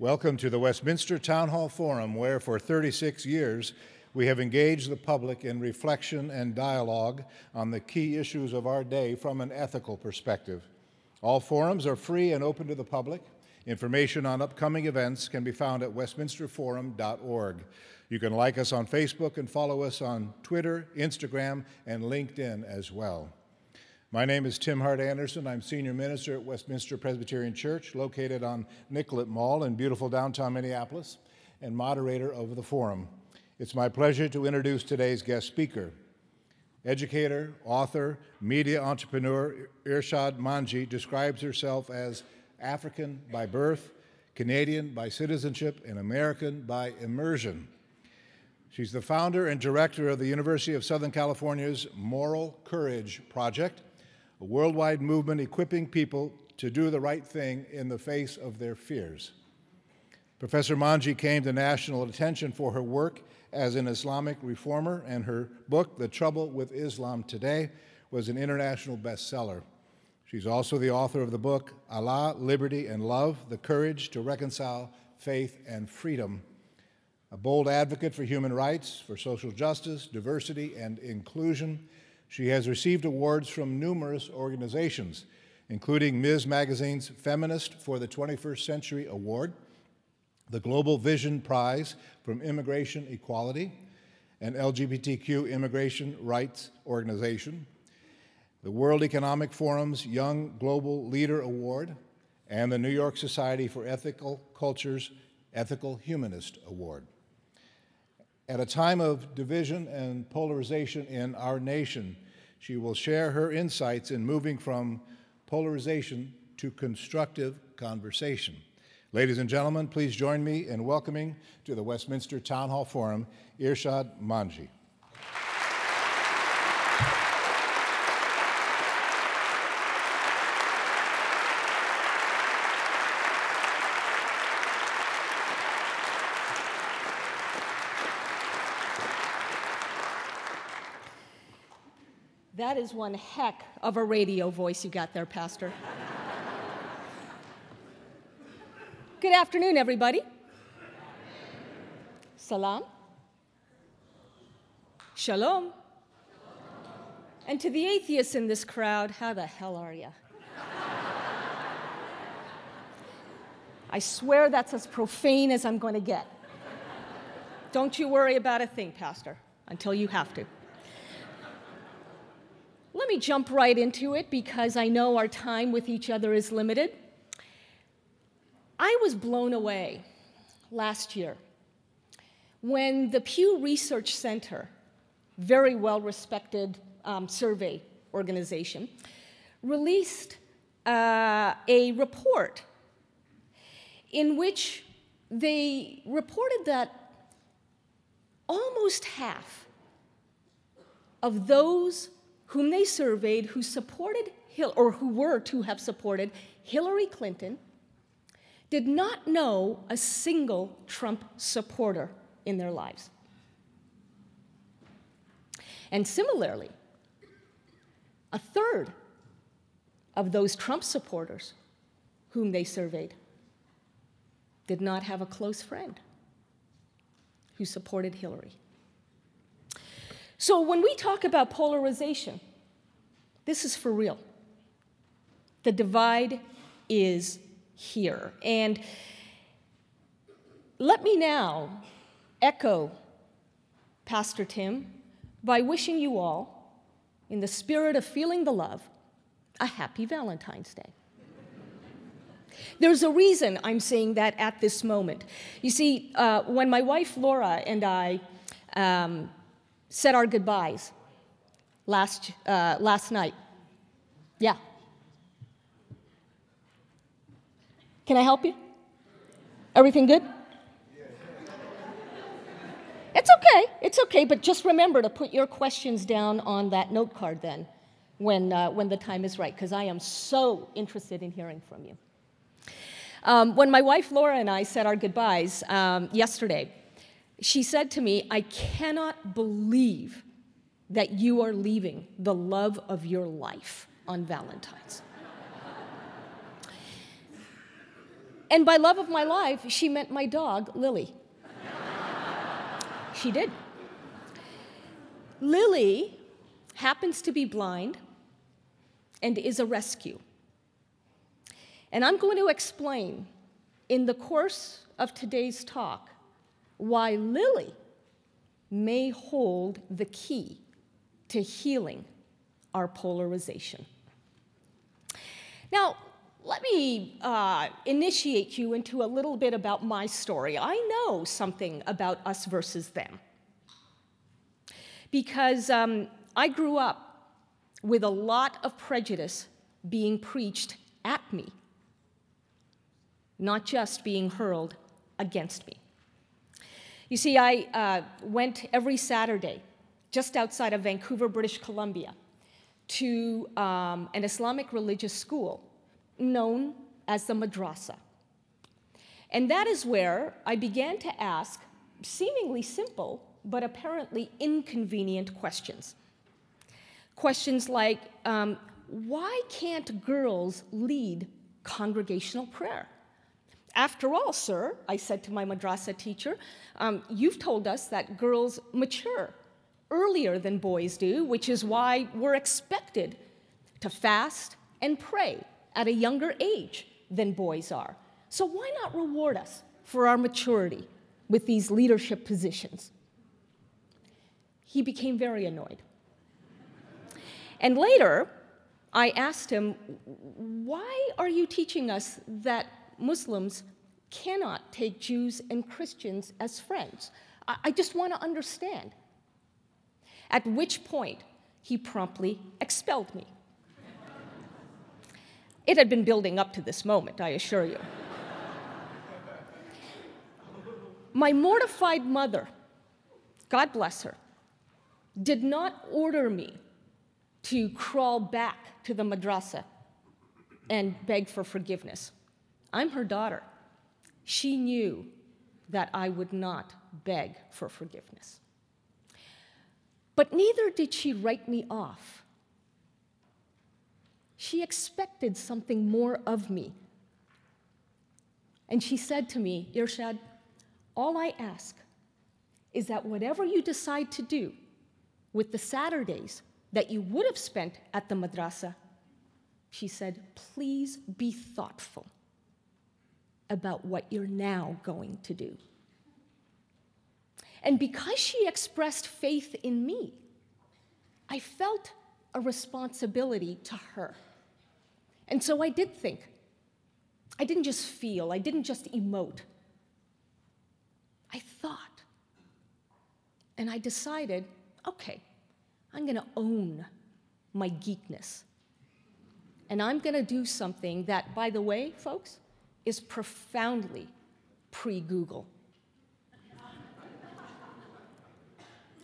Welcome to the Westminster Town Hall Forum, where for 36 years we have engaged the public in reflection and dialogue on the key issues of our day from an ethical perspective. All forums are free and open to the public. Information on upcoming events can be found at westminsterforum.org. You can like us on Facebook and follow us on Twitter, Instagram, and LinkedIn as well. My name is Tim Hart Andersen. I'm senior minister at Westminster Presbyterian Church, located on Nicollet Mall in beautiful downtown Minneapolis, and moderator of the forum. It's my pleasure to introduce today's guest speaker. Educator, author, media entrepreneur Irshad Manji describes herself as African by birth, Canadian by citizenship, and American by immersion. She's the founder and director of the University of Southern California's Moral Courage Project a worldwide movement equipping people to do the right thing in the face of their fears. Professor Manji came to national attention for her work as an Islamic reformer, and her book, The Trouble with Islam Today, was an international bestseller. She's also the author of the book, Allah, Liberty, and Love The Courage to Reconcile Faith and Freedom. A bold advocate for human rights, for social justice, diversity, and inclusion, she has received awards from numerous organizations, including Ms. Magazine's Feminist for the 21st Century Award, the Global Vision Prize from Immigration Equality, an LGBTQ immigration rights organization, the World Economic Forum's Young Global Leader Award, and the New York Society for Ethical Cultures Ethical Humanist Award. At a time of division and polarization in our nation, she will share her insights in moving from polarization to constructive conversation. Ladies and gentlemen, please join me in welcoming to the Westminster Town Hall Forum Irshad Manji. That is one heck of a radio voice you got there, Pastor. Good afternoon, everybody. Salam. Shalom. And to the atheists in this crowd, how the hell are you? I swear that's as profane as I'm going to get. Don't you worry about a thing, Pastor, until you have to. Let me jump right into it because I know our time with each other is limited. I was blown away last year when the Pew Research Center, very well respected um, survey organization, released uh, a report in which they reported that almost half of those whom they surveyed who supported Hil- or who were to have supported Hillary Clinton did not know a single Trump supporter in their lives. And similarly, a third of those Trump supporters whom they surveyed did not have a close friend who supported Hillary. So when we talk about polarization, this is for real. The divide is here. And let me now echo Pastor Tim by wishing you all, in the spirit of feeling the love, a happy Valentine's Day. There's a reason I'm saying that at this moment. You see, uh, when my wife Laura and I um, said our goodbyes last, uh, last night. Yeah. Can I help you? Everything good? It's okay. It's okay. But just remember to put your questions down on that note card then when, uh, when the time is right, because I am so interested in hearing from you. Um, when my wife Laura and I said our goodbyes um, yesterday, she said to me, I cannot believe that you are leaving the love of your life on Valentine's. And by love of my life, she meant my dog, Lily. she did. Lily happens to be blind and is a rescue. And I'm going to explain in the course of today's talk why Lily may hold the key to healing our polarization. Now, let me uh, initiate you into a little bit about my story. I know something about us versus them. Because um, I grew up with a lot of prejudice being preached at me, not just being hurled against me. You see, I uh, went every Saturday just outside of Vancouver, British Columbia, to um, an Islamic religious school known as the madrasa. And that is where I began to ask seemingly simple but apparently inconvenient questions. Questions like um, why can't girls lead congregational prayer? After all, sir, I said to my madrasa teacher, um, you've told us that girls mature earlier than boys do, which is why we're expected to fast and pray at a younger age than boys are. So why not reward us for our maturity with these leadership positions? He became very annoyed. And later, I asked him, Why are you teaching us that Muslims cannot take Jews and Christians as friends? I just want to understand. At which point, he promptly expelled me. It had been building up to this moment, I assure you. My mortified mother, God bless her, did not order me to crawl back to the madrasa and beg for forgiveness. I'm her daughter. She knew that I would not beg for forgiveness. But neither did she write me off. She expected something more of me. And she said to me, Irshad, all I ask is that whatever you decide to do with the Saturdays that you would have spent at the madrasa, she said, please be thoughtful about what you're now going to do. And because she expressed faith in me, I felt a responsibility to her. And so I did think. I didn't just feel, I didn't just emote. I thought. And I decided okay, I'm going to own my geekness. And I'm going to do something that, by the way, folks, is profoundly pre Google.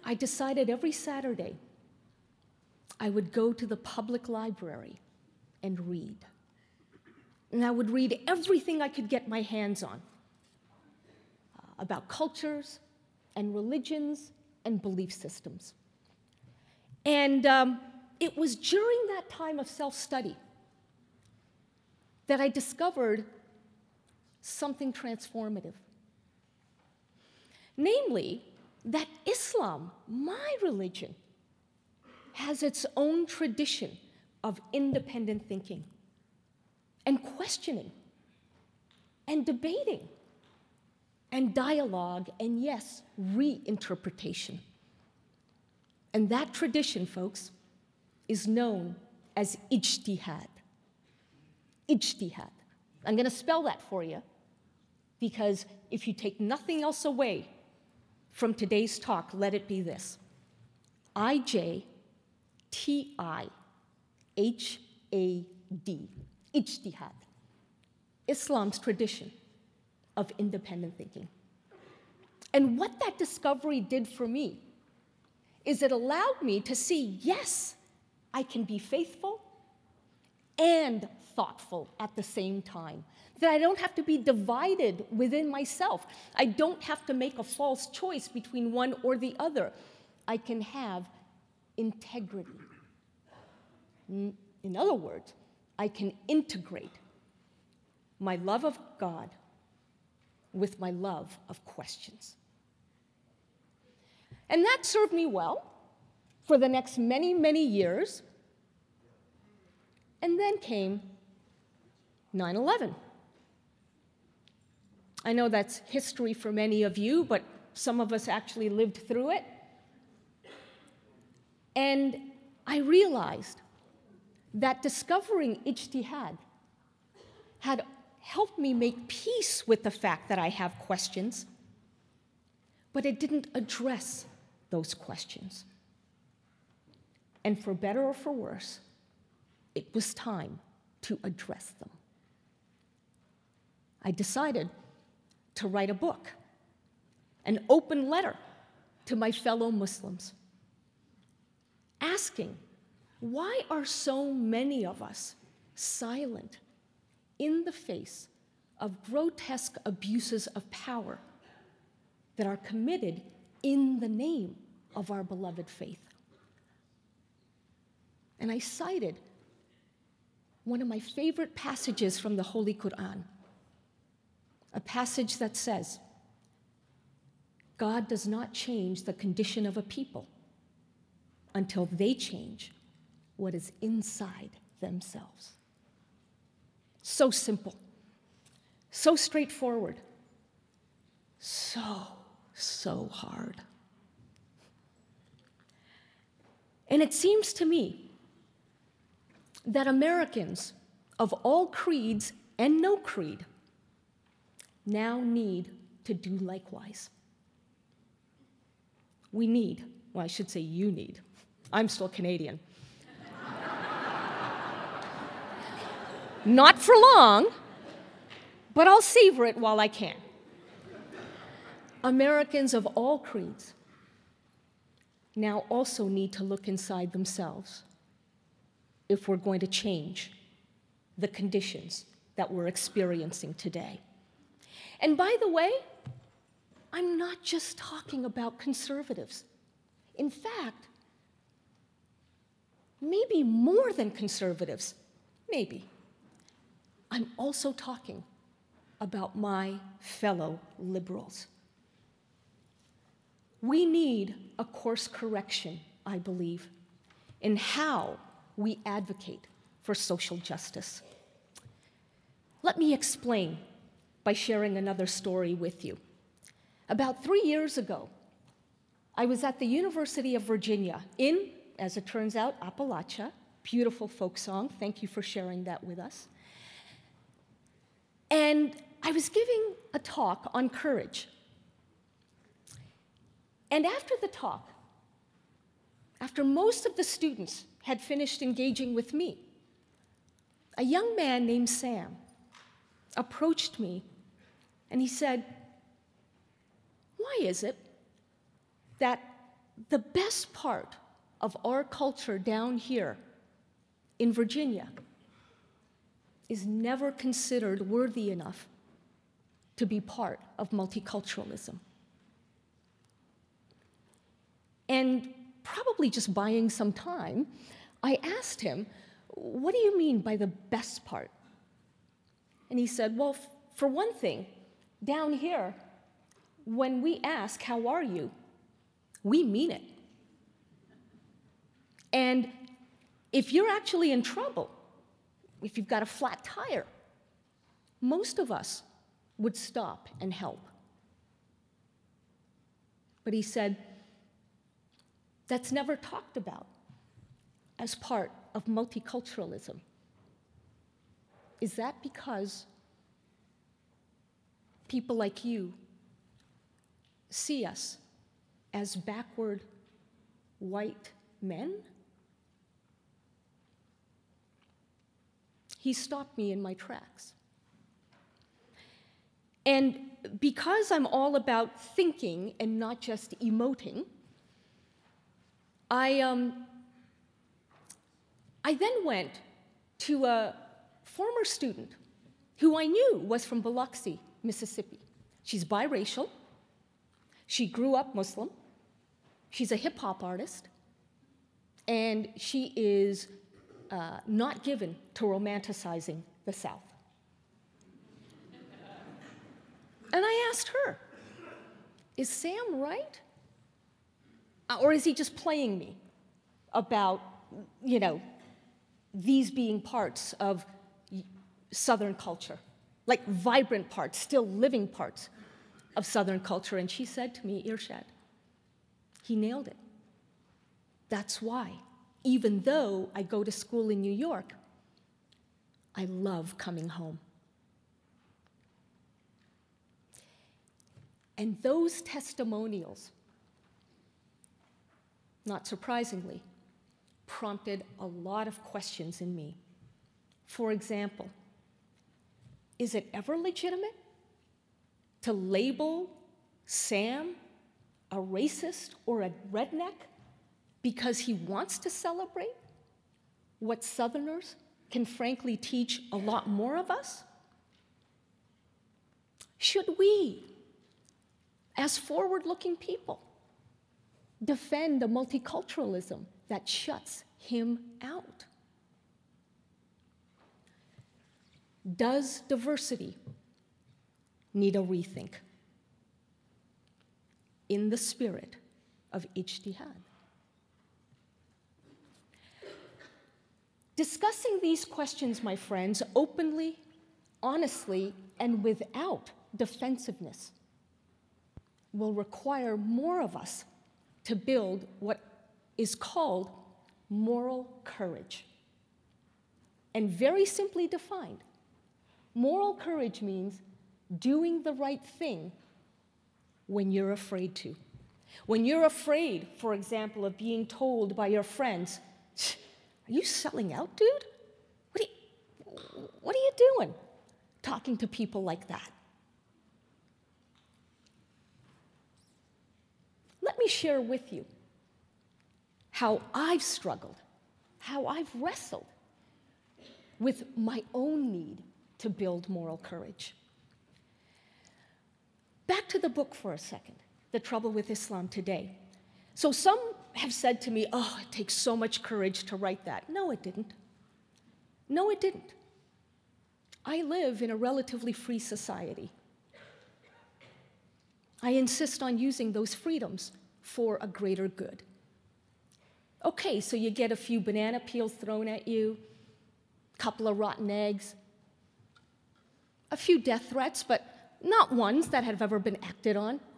I decided every Saturday I would go to the public library and read. And I would read everything I could get my hands on uh, about cultures and religions and belief systems. And um, it was during that time of self study that I discovered something transformative. Namely, that Islam, my religion, has its own tradition of independent thinking and questioning and debating and dialogue and, yes, reinterpretation. And that tradition, folks, is known as ijtihad. Ijtihad. I'm going to spell that for you because if you take nothing else away from today's talk, let it be this I J T I H A D, ijtihad, Islam's tradition of independent thinking. And what that discovery did for me is it allowed me to see yes, I can be faithful and thoughtful at the same time that I don't have to be divided within myself. I don't have to make a false choice between one or the other. I can have integrity. In other words, I can integrate my love of God with my love of questions. And that served me well for the next many, many years. And then came 9 11. I know that's history for many of you, but some of us actually lived through it. And I realized that discovering ijtihad had helped me make peace with the fact that I have questions, but it didn't address those questions. And for better or for worse, it was time to address them. I decided to write a book, an open letter to my fellow Muslims, asking why are so many of us silent in the face of grotesque abuses of power that are committed in the name of our beloved faith? And I cited one of my favorite passages from the Holy Quran a passage that says, God does not change the condition of a people until they change what is inside themselves. So simple, so straightforward, so, so hard. And it seems to me that Americans of all creeds and no creed now need to do likewise. We need, well, I should say you need. I'm still Canadian. Not for long, but I'll savor it while I can. Americans of all creeds now also need to look inside themselves if we're going to change the conditions that we're experiencing today. And by the way, I'm not just talking about conservatives. In fact, maybe more than conservatives, maybe. I'm also talking about my fellow liberals. We need a course correction, I believe, in how we advocate for social justice. Let me explain by sharing another story with you. About three years ago, I was at the University of Virginia in, as it turns out, Appalachia. Beautiful folk song. Thank you for sharing that with us. And I was giving a talk on courage. And after the talk, after most of the students had finished engaging with me, a young man named Sam approached me and he said, Why is it that the best part of our culture down here in Virginia is never considered worthy enough to be part of multiculturalism? And probably just buying some time, I asked him, What do you mean by the best part? And he said, Well, f- for one thing, down here, when we ask, How are you? we mean it. And if you're actually in trouble, if you've got a flat tire, most of us would stop and help. But he said, that's never talked about as part of multiculturalism. Is that because people like you see us as backward white men? He stopped me in my tracks. And because I'm all about thinking and not just emoting, I, um, I then went to a former student who I knew was from Biloxi, Mississippi. She's biracial. She grew up Muslim. She's a hip hop artist. And she is uh, not given to romanticizing the South. And I asked her, Is Sam right? Uh, or is he just playing me about, you know, these being parts of Southern culture, like vibrant parts, still living parts of Southern culture? And she said to me, Irshad, he nailed it. That's why, even though I go to school in New York, I love coming home. And those testimonials, not surprisingly, prompted a lot of questions in me. For example, is it ever legitimate to label Sam a racist or a redneck because he wants to celebrate what Southerners can frankly teach a lot more of us? Should we, as forward looking people, defend the multiculturalism that shuts him out? Does diversity need a rethink in the spirit of ijtihad? Discussing these questions, my friends, openly, honestly, and without defensiveness will require more of us to build what is called moral courage. And very simply defined, moral courage means doing the right thing when you're afraid to. When you're afraid, for example, of being told by your friends, are you selling out, dude? What are you, what are you doing talking to people like that? Let me share with you how I've struggled, how I've wrestled with my own need to build moral courage. Back to the book for a second The Trouble with Islam Today. So, some have said to me, Oh, it takes so much courage to write that. No, it didn't. No, it didn't. I live in a relatively free society. I insist on using those freedoms for a greater good. Okay, so you get a few banana peels thrown at you, a couple of rotten eggs, a few death threats, but not ones that have ever been acted on.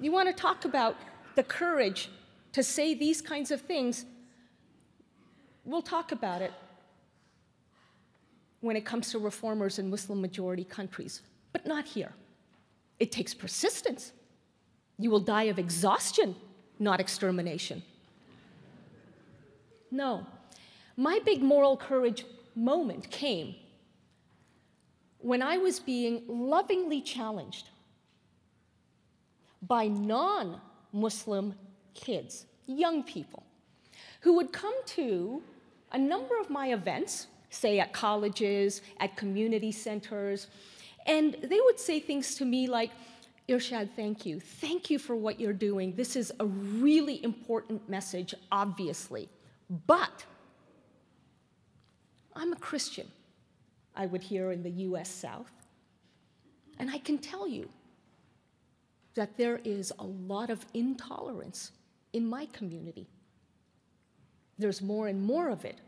You want to talk about the courage to say these kinds of things? We'll talk about it when it comes to reformers in Muslim majority countries, but not here. It takes persistence. You will die of exhaustion, not extermination. No. My big moral courage moment came when I was being lovingly challenged by non Muslim kids, young people, who would come to a number of my events, say at colleges, at community centers, and they would say things to me like, Irshad, thank you. Thank you for what you're doing. This is a really important message, obviously. But I'm a Christian, I would hear in the US South. And I can tell you, that there is a lot of intolerance in my community. There's more and more of it,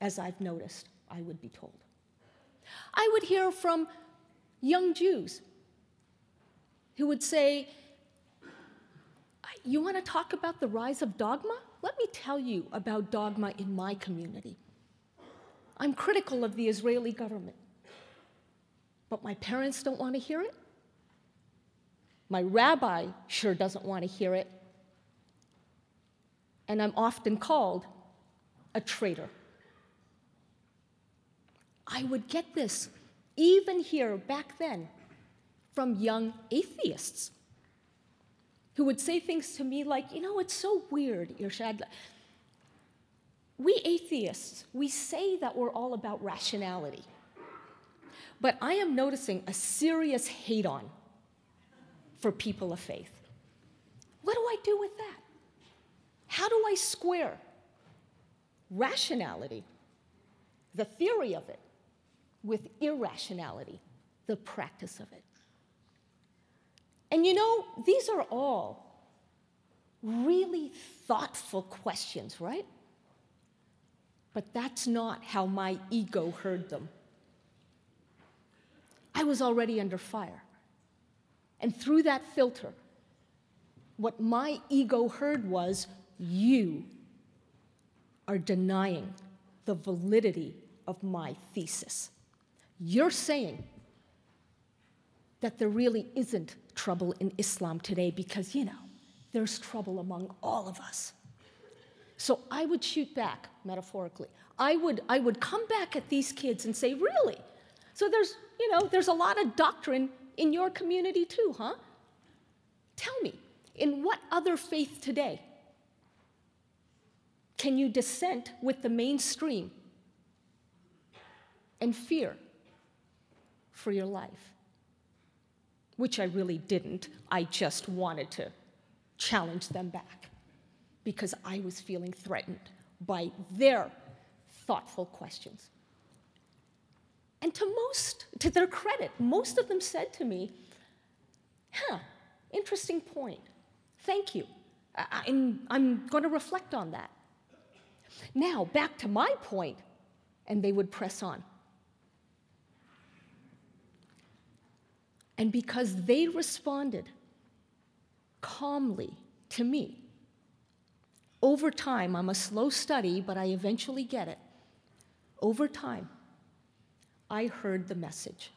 as I've noticed, I would be told. I would hear from young Jews who would say, You want to talk about the rise of dogma? Let me tell you about dogma in my community. I'm critical of the Israeli government, but my parents don't want to hear it. My rabbi sure doesn't want to hear it. And I'm often called a traitor. I would get this, even here back then, from young atheists who would say things to me like, you know, it's so weird, Irshad. We atheists, we say that we're all about rationality. But I am noticing a serious hate on for people of faith. What do I do with that? How do I square rationality, the theory of it, with irrationality, the practice of it. And you know, these are all really thoughtful questions, right? But that's not how my ego heard them. I was already under fire. And through that filter, what my ego heard was you are denying the validity of my thesis. You're saying that there really isn't trouble in Islam today because, you know, there's trouble among all of us. So I would shoot back, metaphorically. I would, I would come back at these kids and say, really? So there's, you know, there's a lot of doctrine in your community too, huh? Tell me, in what other faith today can you dissent with the mainstream and fear for your life? Which I really didn't. I just wanted to challenge them back because I was feeling threatened by their thoughtful questions. And to most, to their credit, most of them said to me, huh, interesting point. Thank you. I, I'm, I'm going to reflect on that. Now, back to my point, and they would press on. And because they responded calmly to me, over time, I'm a slow study, but I eventually get it. Over time, I heard the message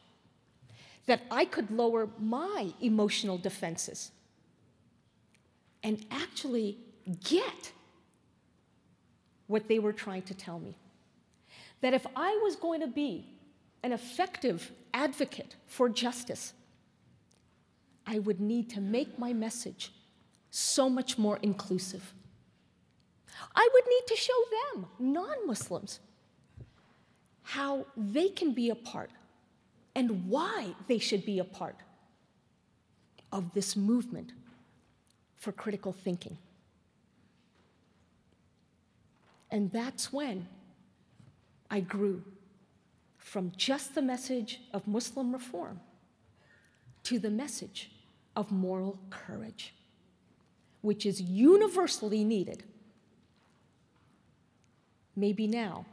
that I could lower my emotional defenses and actually get what they were trying to tell me. That if I was going to be an effective advocate for justice, I would need to make my message so much more inclusive. I would need to show them, non Muslims, how they can be a part and why they should be a part of this movement for critical thinking. And that's when I grew from just the message of Muslim reform to the message of moral courage, which is universally needed, maybe now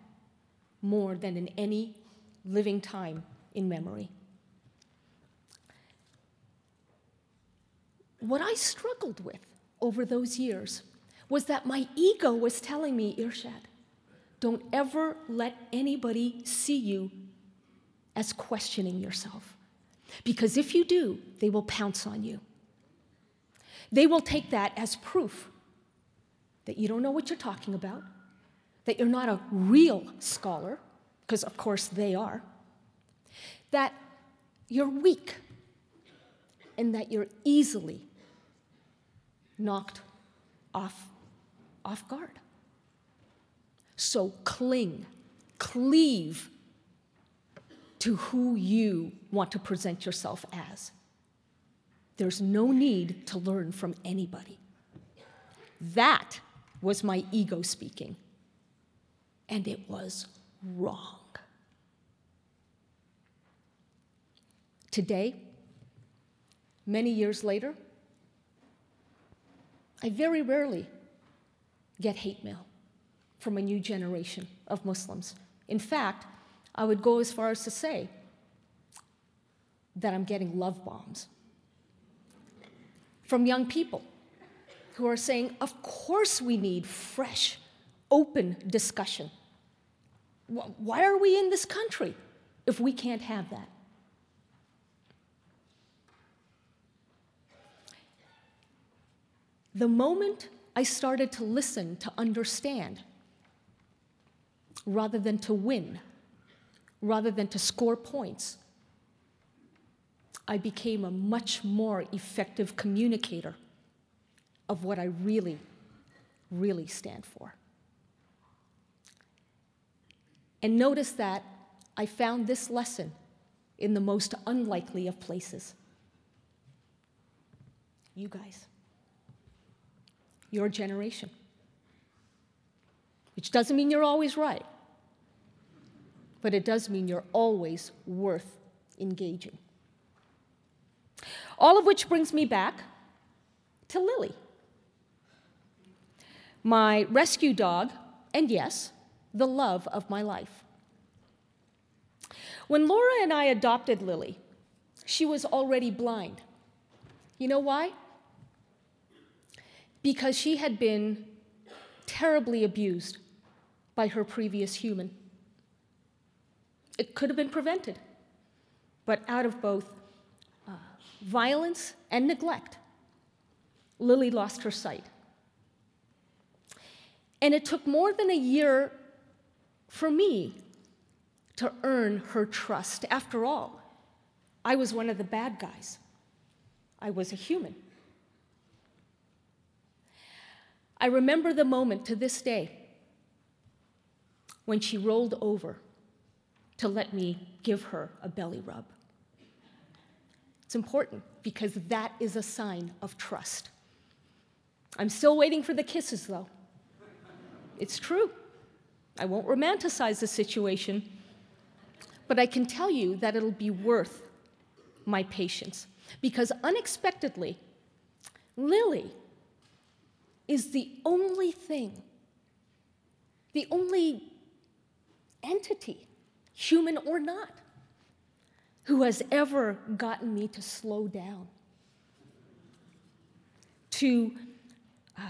more than in any living time in memory. What I struggled with over those years was that my ego was telling me, Irshad, don't ever let anybody see you as questioning yourself. Because if you do, they will pounce on you. They will take that as proof that you don't know what you're talking about, that you're not a real scholar, because of course they are, that you're weak, and that you're easily knocked off, off guard. So cling, cleave to who you want to present yourself as. There's no need to learn from anybody. That was my ego speaking, and it was wrong. Today, many years later, I very rarely get hate mail from a new generation of Muslims. In fact, I would go as far as to say that I'm getting love bombs from young people who are saying, Of course, we need fresh, open discussion. Why are we in this country if we can't have that? The moment I started to listen to understand rather than to win, rather than to score points, I became a much more effective communicator of what I really, really stand for. And notice that I found this lesson in the most unlikely of places. You guys, your generation. Which doesn't mean you're always right but it does mean you're always worth engaging. All of which brings me back to Lily, my rescue dog, and yes, the love of my life. When Laura and I adopted Lily, she was already blind. You know why? Because she had been terribly abused by her previous human. It could have been prevented, but out of both uh, violence and neglect, Lily lost her sight. And it took more than a year for me to earn her trust. After all, I was one of the bad guys, I was a human. I remember the moment to this day when she rolled over to let me give her a belly rub. It's important because that is a sign of trust. I'm still waiting for the kisses, though. It's true. I won't romanticize the situation, but I can tell you that it'll be worth my patience because unexpectedly, Lily is the only thing, the only entity, human or not, who has ever gotten me to slow down, to, uh,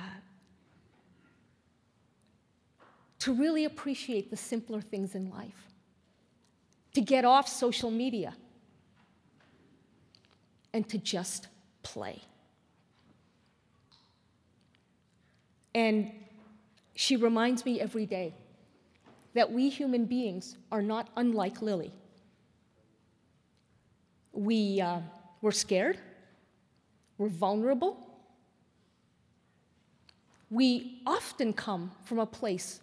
to really appreciate the simpler things in life, to get off social media, and to just play. And she reminds me every day that we human beings are not unlike Lily. We, uh, we're scared, we're vulnerable. We often come from a place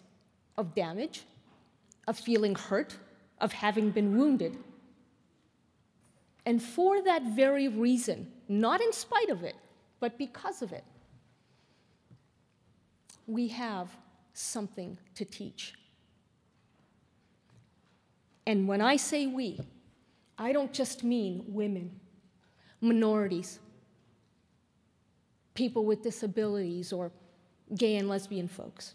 of damage, of feeling hurt, of having been wounded. And for that very reason, not in spite of it, but because of it, we have something to teach. And when I say we, I don't just mean women, minorities, people with disabilities, or gay and lesbian folks.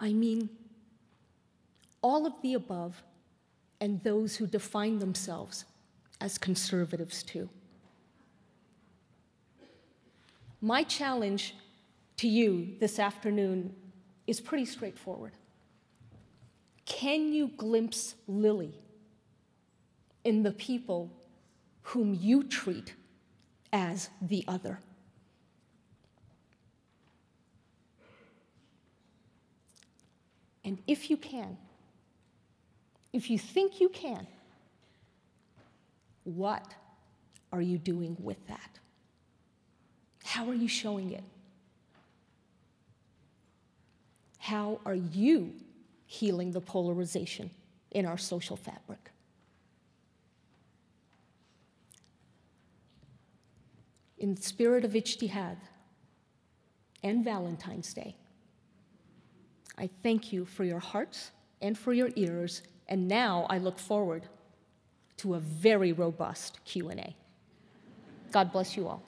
I mean all of the above and those who define themselves as conservatives too. My challenge to you this afternoon is pretty straightforward. Can you glimpse Lily in the people whom you treat as the other? And if you can, if you think you can, what are you doing with that? How are you showing it? How are you healing the polarization in our social fabric? In the spirit of Ijtihad and Valentine's Day, I thank you for your hearts and for your ears, and now I look forward to a very robust Q&A. God bless you all.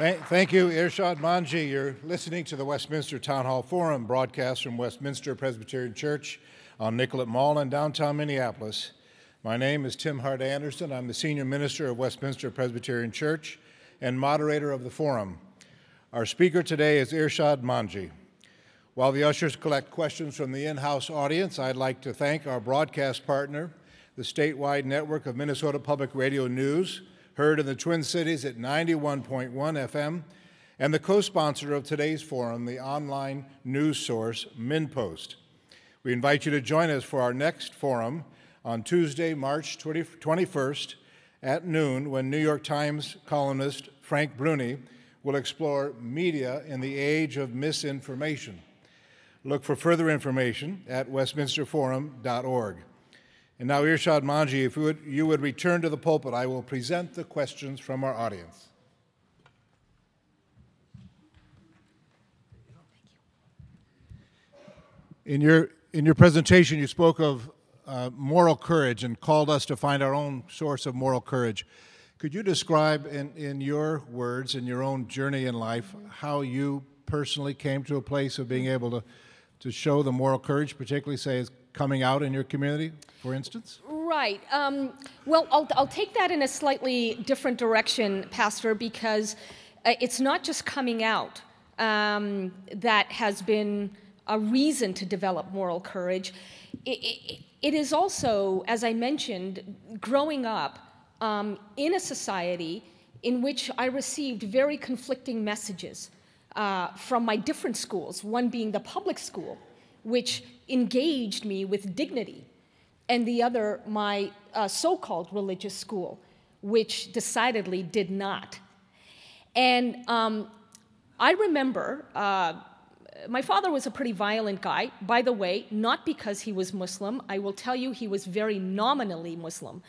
Thank you, Irshad Manji. You're listening to the Westminster Town Hall Forum broadcast from Westminster Presbyterian Church on Nicollet Mall in downtown Minneapolis. My name is Tim Hart Andersen. I'm the senior minister of Westminster Presbyterian Church and moderator of the forum. Our speaker today is Irshad Manji. While the ushers collect questions from the in house audience, I'd like to thank our broadcast partner, the statewide network of Minnesota Public Radio News heard in the Twin Cities at 91.1 FM, and the co sponsor of today's forum, the online news source MinnPost. We invite you to join us for our next forum on Tuesday, March 20, 21st at noon, when New York Times columnist Frank Bruni will explore media in the age of misinformation. Look for further information at westminsterforum.org. And now, Irshad Manji, if you would, you would return to the pulpit, I will present the questions from our audience. In your, in your presentation, you spoke of uh, moral courage and called us to find our own source of moral courage. Could you describe, in, in your words, in your own journey in life, how you personally came to a place of being able to, to show the moral courage, particularly, say, coming out in your community, for instance? Right. Um, well, I'll, I'll take that in a slightly different direction, Pastor, because uh, it's not just coming out um, that has been a reason to develop moral courage. It, it, it is also, as I mentioned, growing up um, in a society in which I received very conflicting messages uh, from my different schools, one being the public school, which engaged me with dignity, and the other, my uh, so called religious school, which decidedly did not. And um, I remember uh, my father was a pretty violent guy, by the way, not because he was Muslim. I will tell you, he was very nominally Muslim.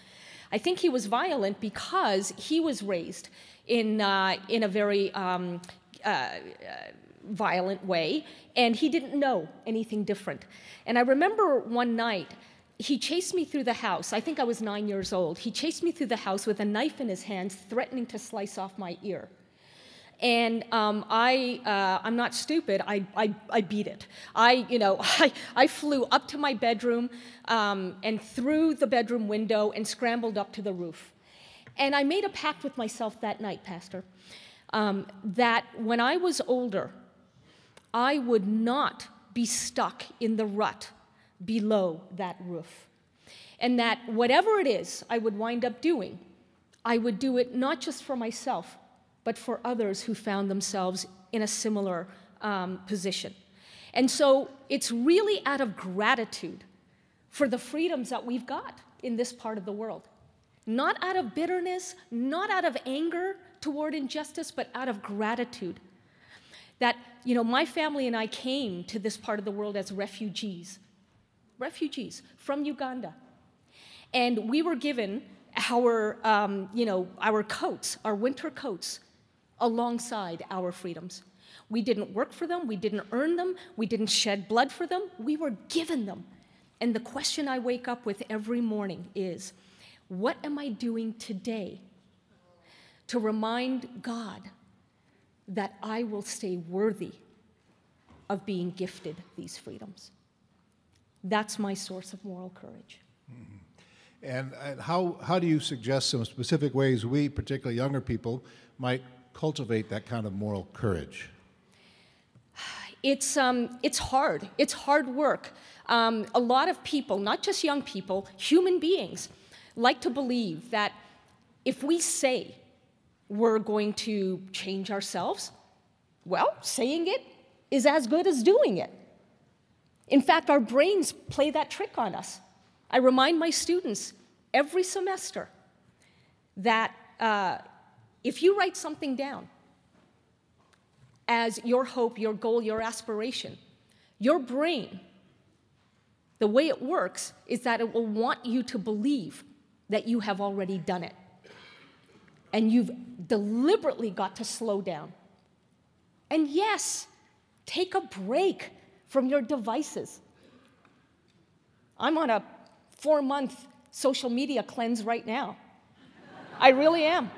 I think he was violent because he was raised in, uh, in a very um, uh, violent way, and he didn't know anything different. And I remember one night, he chased me through the house. I think I was nine years old. He chased me through the house with a knife in his hands, threatening to slice off my ear. And um, I, uh, I'm not stupid. I, I, I, beat it. I, you know, I, I flew up to my bedroom um, and through the bedroom window and scrambled up to the roof. And I made a pact with myself that night, Pastor, um, that when I was older, I would not be stuck in the rut below that roof. And that whatever it is I would wind up doing, I would do it not just for myself, but for others who found themselves in a similar um, position. And so it's really out of gratitude for the freedoms that we've got in this part of the world. Not out of bitterness, not out of anger toward injustice, but out of gratitude. That, you know, my family and I came to this part of the world as refugees, refugees from Uganda. And we were given our, um, you know, our coats, our winter coats, alongside our freedoms. We didn't work for them, we didn't earn them, we didn't shed blood for them, we were given them. And the question I wake up with every morning is what am I doing today to remind God that I will stay worthy of being gifted these freedoms? That's my source of moral courage. Mm-hmm. And, and how, how do you suggest some specific ways we, particularly younger people, might cultivate that kind of moral courage? It's, um, it's hard. It's hard work. Um, a lot of people, not just young people, human beings, like to believe that if we say we're going to change ourselves, well, saying it is as good as doing it. In fact, our brains play that trick on us. I remind my students every semester that uh, if you write something down as your hope, your goal, your aspiration, your brain, the way it works is that it will want you to believe that you have already done it. And you've deliberately got to slow down. And yes, take a break from your devices. I'm on a four month social media cleanse right now. I really am.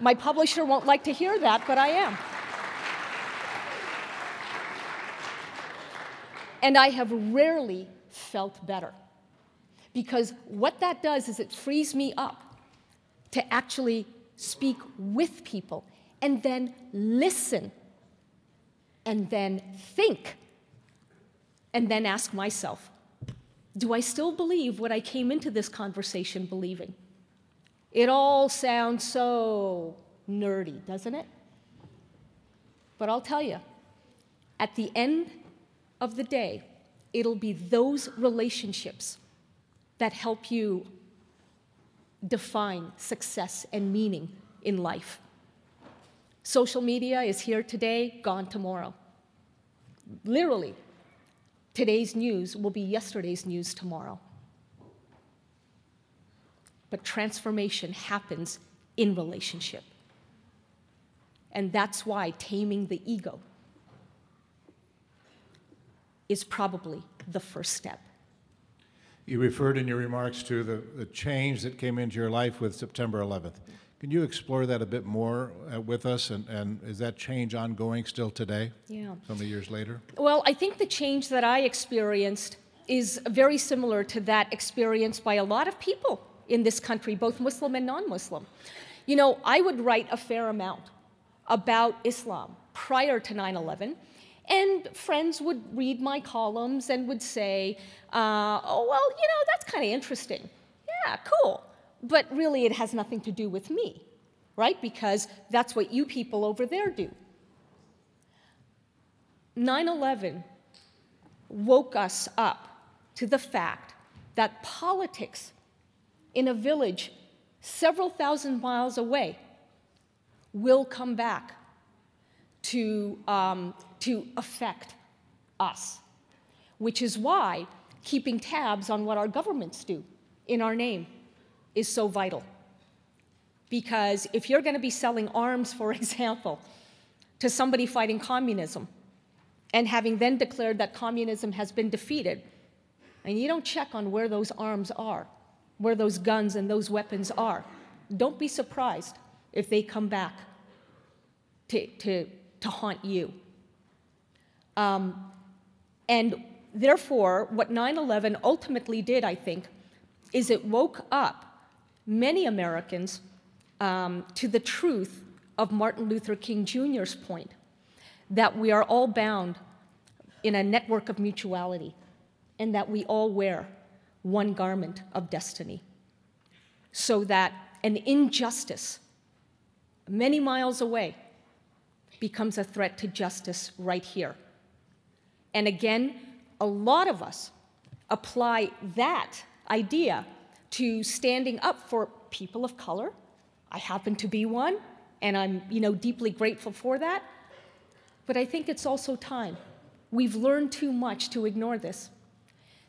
My publisher won't like to hear that, but I am. And I have rarely felt better. Because what that does is it frees me up to actually speak with people and then listen and then think and then ask myself do I still believe what I came into this conversation believing? It all sounds so nerdy, doesn't it? But I'll tell you, at the end of the day, it'll be those relationships that help you define success and meaning in life. Social media is here today, gone tomorrow. Literally, today's news will be yesterday's news tomorrow. but transformation happens in relationship. And that's why taming the ego is probably the first step. You referred in your remarks to the, the change that came into your life with September 11th. Can you explore that a bit more uh, with us? And, and is that change ongoing still today? Yeah. So many years later? Well, I think the change that I experienced is very similar to that experienced by a lot of people in this country, both Muslim and non Muslim. You know, I would write a fair amount about Islam prior to 9 11. And friends would read my columns and would say, uh, oh, well, you know, that's kind of interesting. Yeah, cool. But really, it has nothing to do with me, right? Because that's what you people over there do. 9 11 woke us up to the fact that politics in a village several thousand miles away will come back to, um, to affect us, which is why keeping tabs on what our governments do in our name is so vital. Because if you're going to be selling arms, for example, to somebody fighting communism, and having then declared that communism has been defeated, and you don't check on where those arms are, where those guns and those weapons are, don't be surprised if they come back to, to, to haunt you. Um, and therefore, what 9 11 ultimately did, I think, is it woke up many Americans um, to the truth of Martin Luther King Jr.'s point that we are all bound in a network of mutuality and that we all wear one garment of destiny. So that an injustice many miles away becomes a threat to justice right here. And again, a lot of us apply that idea to standing up for people of color. I happen to be one, and I'm you know, deeply grateful for that. But I think it's also time. We've learned too much to ignore this.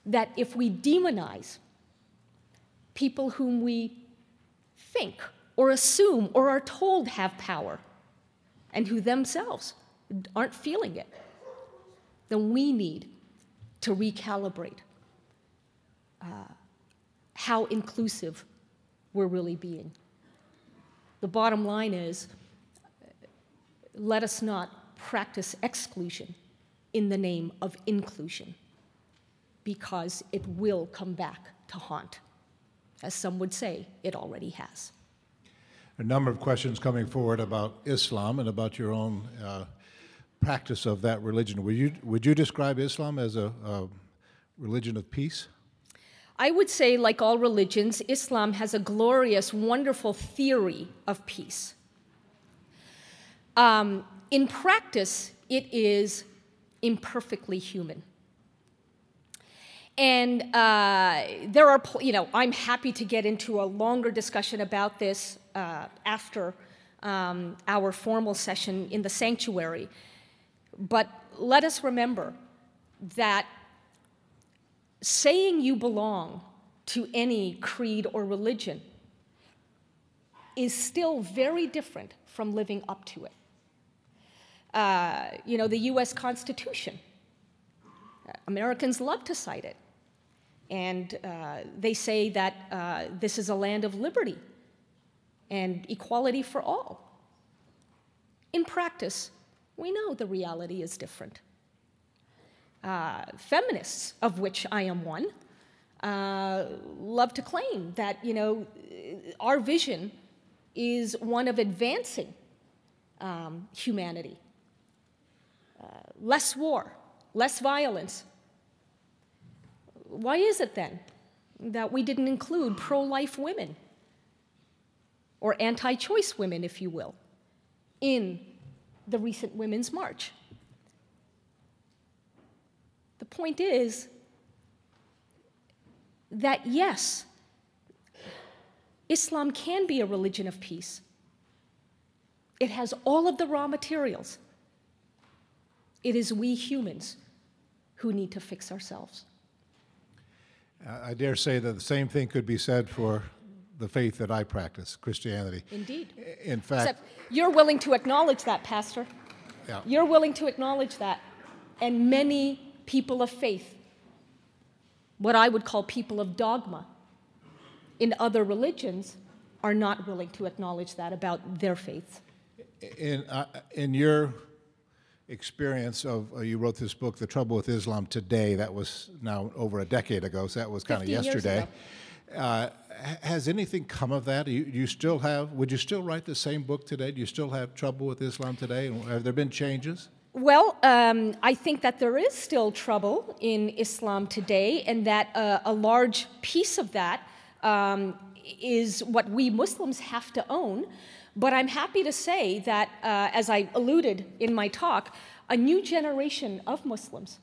That if we demonize people whom we think or assume or are told have power, and who themselves aren't feeling it, then we need to recalibrate uh, how inclusive we're really being. The bottom line is let us not practice exclusion in the name of inclusion because it will come back to haunt. As some would say, it already has a number of questions coming forward about Islam and about your own uh, practice of that religion. Would you, would you describe Islam as a, a religion of peace? I would say, like all religions, Islam has a glorious, wonderful theory of peace. Um, in practice, it is imperfectly human. And uh, there are, you know, I'm happy to get into a longer discussion about this uh, after um, our formal session in the sanctuary. But let us remember that saying you belong to any creed or religion is still very different from living up to it. Uh, you know, the US Constitution, Americans love to cite it. And uh, they say that uh, this is a land of liberty and equality for all. In practice, we know the reality is different. Uh, feminists, of which I am one, uh, love to claim that you know our vision is one of advancing um, humanity, uh, less war, less violence. Why is it then that we didn't include pro-life women or anti choice women, if you will, in the recent Women's March. The point is that yes, Islam can be a religion of peace. It has all of the raw materials. It is we humans who need to fix ourselves. I dare say that the same thing could be said for the faith that I practice, Christianity. Indeed. In fact, Except you're willing to acknowledge that, Pastor. yeah. You're willing to acknowledge that. And many people of faith, what I would call people of dogma, in other religions, are not willing to acknowledge that about their faiths. in, uh, in your experience of, uh, you wrote this book, The Trouble with Islam Today, that was now over a decade ago, so that was kind of 15 years yesterday. Uh, has anything come of that? You, you still have, would you still write the same book today? Do you still have trouble with Islam today? Have there been changes? Well, um, I think that there is still trouble in Islam today, and that uh, a large piece of that um, is what we Muslims have to own. But I'm happy to say that, uh, as I alluded in my talk, a new generation of Muslims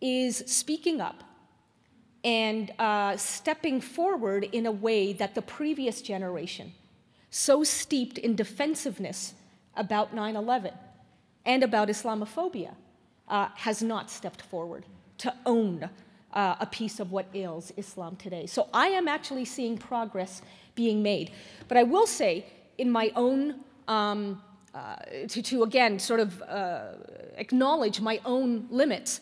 is speaking up and uh, stepping forward in a way that the previous generation, so steeped in defensiveness about 9 11 and about Islamophobia, uh, has not stepped forward to own uh, a piece of what ails Islam today. So I am actually seeing progress being made. But I will say, in my own, um, uh, to, to again sort of uh, acknowledge my own limits,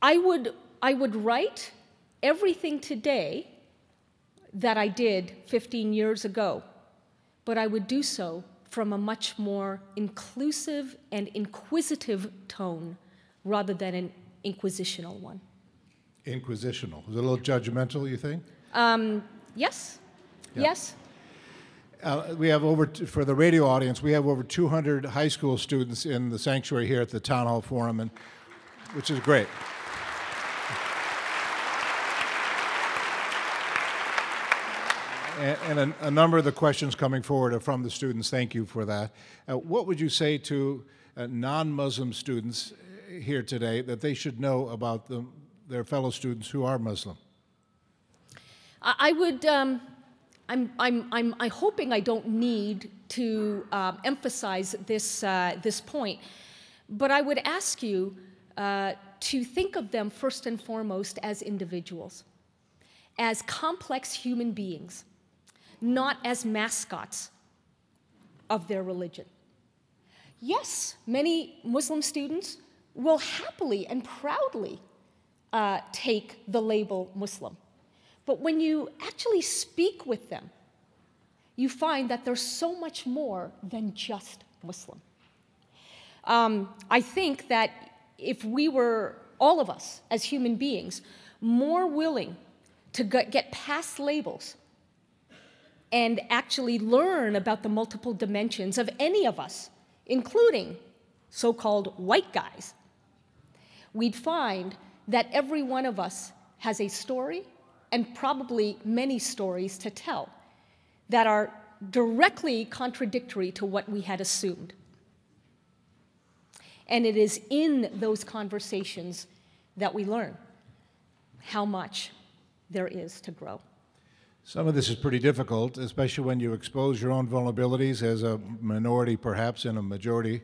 I would, I would write everything today that I did 15 years ago, but I would do so from a much more inclusive and inquisitive tone rather than an inquisitional one. Inquisitional. Is it a little judgmental, you think? Yes? Yeah. Yes? Uh, we have over, t- for the radio audience, we have over 200 high school students in the sanctuary here at the Town Hall Forum, and, which is great. And, and a, a number of the questions coming forward are from the students. Thank you for that. Uh, what would you say to uh, non Muslim students here today that they should know about the, their fellow students who are Muslim? I I would, um, I'm, I'm, I'm, I'm hoping I don't need to um, emphasize this, uh, this point, but I would ask you uh, to think of them first and foremost as individuals, as complex human beings, not as mascots of their religion. Yes, many Muslim students will happily and proudly uh, take the label Muslim. But when you actually speak with them, you find that they're so much more than just Muslim. Um, I think that if we were, all of us as human beings, more willing to get past labels and actually learn about the multiple dimensions of any of us, including so called white guys, we'd find that every one of us has a story and probably many stories to tell that are directly contradictory to what we had assumed. And it is in those conversations that we learn how much there is to grow. Some of this is pretty difficult, especially when you expose your own vulnerabilities as a minority, perhaps in a majority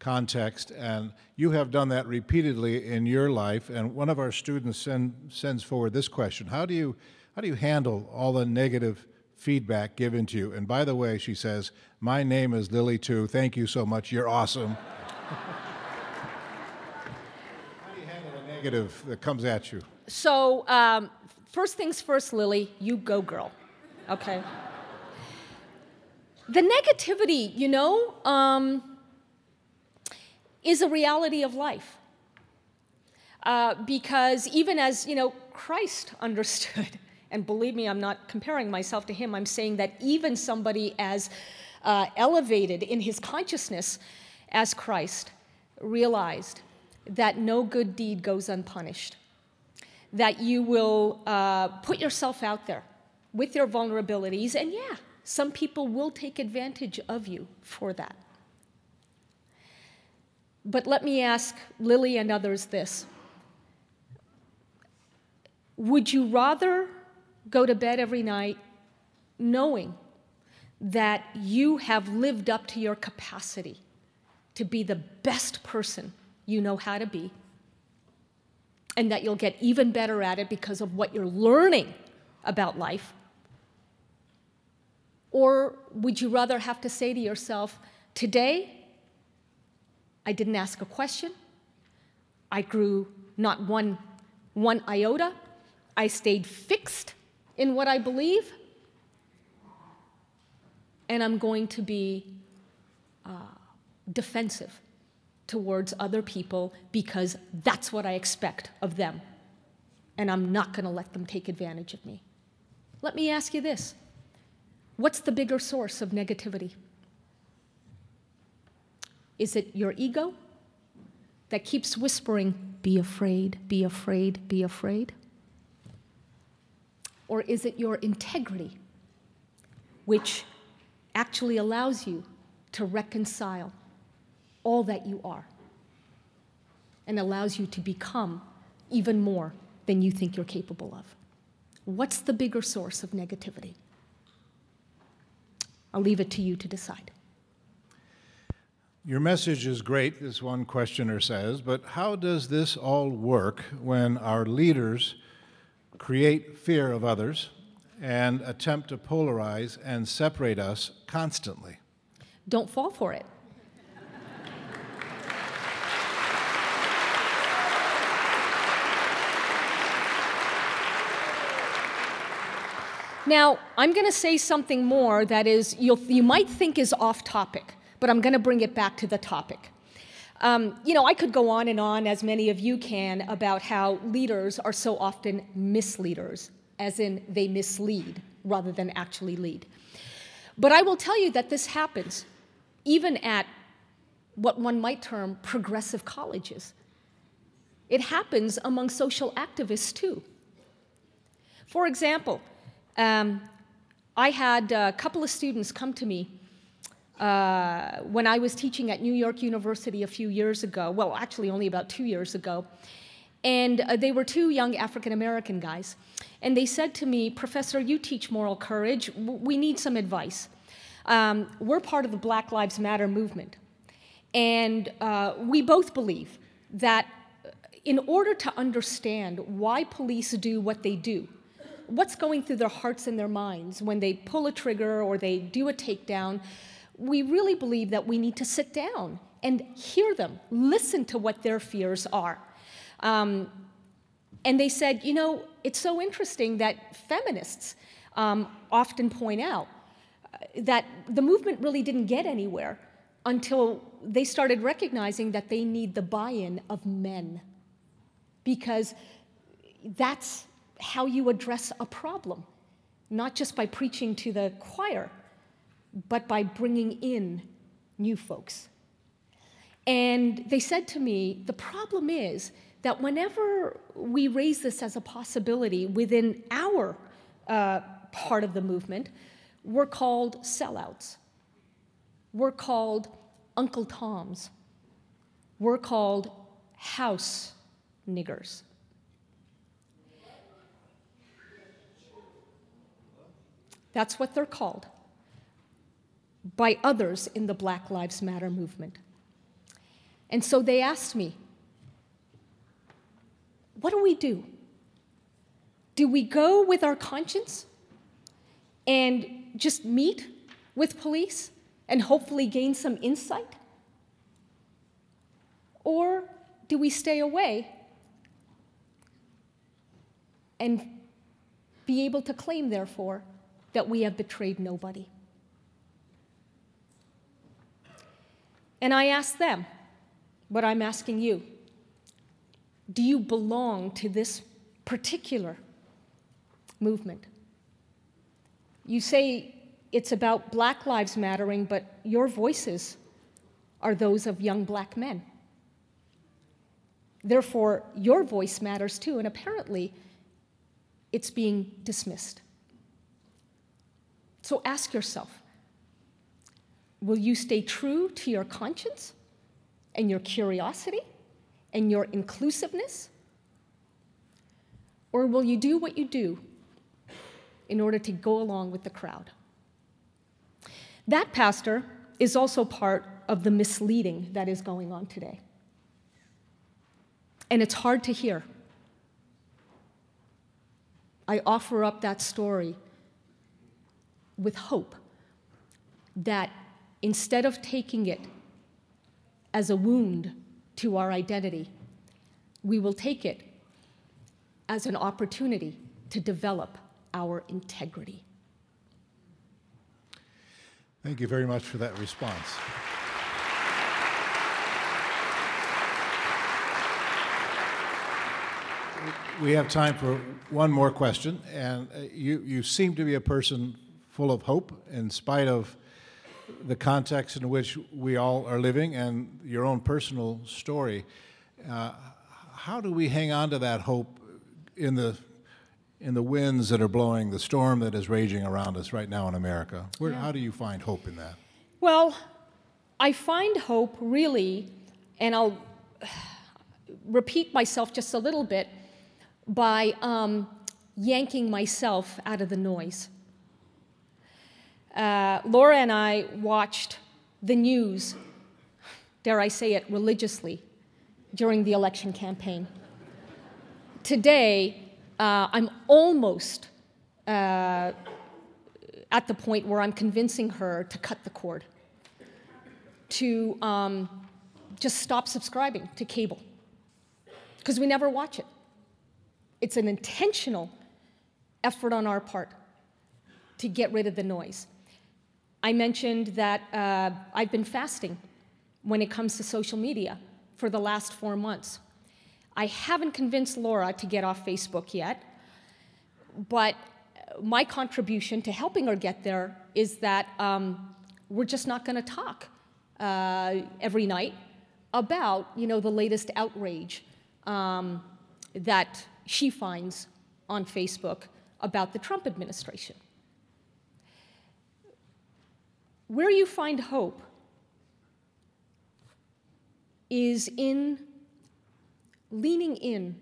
context. And you have done that repeatedly in your life. And one of our students send, sends forward this question How do, you, how do you handle all the negative feedback given to you? And by the way, she says, My name is Lily, too. Thank you so much. You're awesome. how do you handle the negative that comes at you? So, um, first things first, Lily, you go, girl. Okay? the negativity, you know, um, is a reality of life. Uh, because even as, you know, Christ understood, and believe me, I'm not comparing myself to him, I'm saying that even somebody as uh, elevated in his consciousness as Christ realized that no good deed goes unpunished that you will uh, put yourself out there with your vulnerabilities, and yeah, some people will take advantage of you for that. But let me ask Lily and others this Would you rather go to bed every night knowing that you have lived up to your capacity to be the best person you know how to be? And that you'll get even better at it because of what you're learning about life? Or would you rather have to say to yourself, today, I didn't ask a question, I grew not one, one iota, I stayed fixed in what I believe, and I'm going to be uh, defensive towards other people because that's what I expect of them. And I'm not going to let them take advantage of me. Let me ask you this What's the bigger source of negativity? Is it your ego that keeps whispering, be afraid, be afraid, be afraid? Or is it your integrity, which actually allows you to reconcile all that you are and allows you to become even more than you think you're capable of? What's the bigger source of negativity? I'll leave it to you to decide. Your message is great, this one questioner says, but how does this all work when our leaders create fear of others and attempt to polarize and separate us constantly? Don't fall for it. Now, I'm going to say something more that is, you might think is off topic, but I'm going to bring it back to the topic. Um, you know, I could go on and on, as many of you can, about how leaders are so often misleaders, as in they mislead rather than actually lead. But I will tell you that this happens even at what one might term progressive colleges. It happens among social activists too. For example, um, I had a couple of students come to me uh, when I was teaching at New York University a few years ago, well, actually, only about two years ago. And uh, they were two young African American guys. And they said to me, Professor, you teach moral courage. We need some advice. Um, we're part of the Black Lives Matter movement. And uh, we both believe that in order to understand why police do what they do, what's going through their hearts and their minds when they pull a trigger or they do a takedown, we really believe that we need to sit down and hear them, listen to what their fears are. Um, and they said, you know, it's so interesting that feminists um, often point out uh, that the movement really didn't get anywhere until they started recognizing that they need the buy in of men. Because that's how you address a problem, not just by preaching to the choir, but by bringing in new folks. And they said to me, the problem is that whenever we raise this as a possibility within our uh, part of the movement, we're called sellouts. We're called Uncle Toms. We're called house niggers. That's what they're called by others in the Black Lives Matter movement. And so they asked me, What do we do? Do we go with our conscience and just meet with police and hopefully gain some insight? Or do we stay away and be able to claim, therefore, that we have betrayed nobody. And I ask them what I'm asking you Do you belong to this particular movement? You say it's about Black Lives Mattering, but your voices are those of young black men. Therefore, your voice matters too, and apparently it's being dismissed. So ask yourself will you stay true to your conscience and your curiosity and your inclusiveness? Or will you do what you do in order to go along with the crowd? That pastor is also part of the misleading that is going on today. And it's hard to hear. I offer up that story with hope that instead of taking it as a wound to our identity, we will take it as an opportunity to develop our integrity. Thank you very much for that response. We have time for one more question, and uh, you, you seem to be a person full of hope in spite of the context in which we all are living and your own personal story. Uh, how do we hang on to that hope in the in the winds that are blowing, the storm that is raging around us right now in America? Where, yeah. How do you find hope in that? Well, I find hope really, and I'll repeat myself just a little bit by um, yanking myself out of the noise. Uh, Laura and I watched the news, dare I say it, religiously during the election campaign. Today, uh, I'm almost uh, at the point where I'm convincing her to cut the cord, to um, just stop subscribing to cable, because we never watch it. It's an intentional effort on our part to get rid of the noise. I mentioned that uh, I've been fasting when it comes to social media for the last four months. I haven't convinced Laura to get off Facebook yet, but my contribution to helping her get there is that um, we're just not going to talk uh, every night about you know the latest outrage um, that she finds on Facebook about the Trump administration. Where you find hope is in leaning in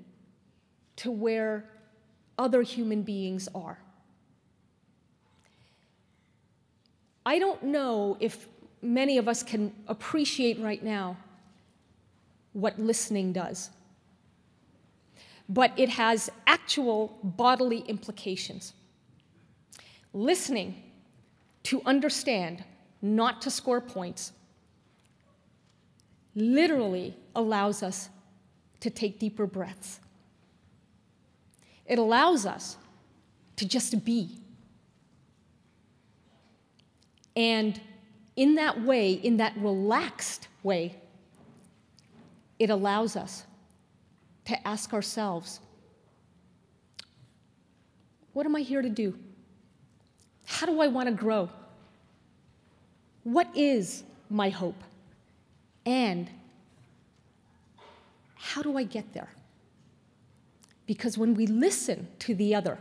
to where other human beings are. I don't know if many of us can appreciate right now what listening does, but it has actual bodily implications. Listening to understand not to score points literally allows us to take deeper breaths. It allows us to just be. And in that way, in that relaxed way, it allows us to ask ourselves what am I here to do? How do I want to grow? What is my hope? And how do I get there? Because when we listen to the other,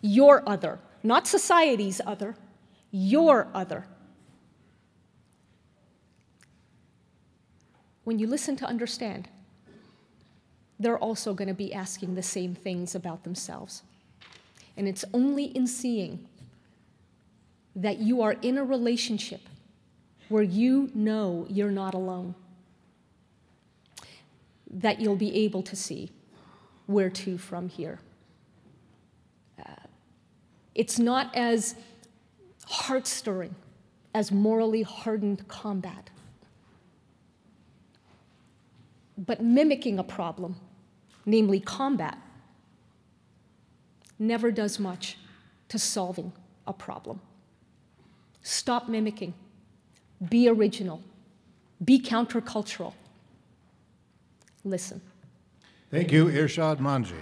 your other, not society's other, your other, when you listen to understand, they're also going to be asking the same things about themselves. And it's only in seeing that you are in a relationship where you know you're not alone, that you'll be able to see where to from here. Uh, it's not as heart stirring as morally hardened combat, but mimicking a problem, namely combat, never does much to solving a problem. Stop mimicking. Be original. Be countercultural. Listen. Thank you, Irshad Manji.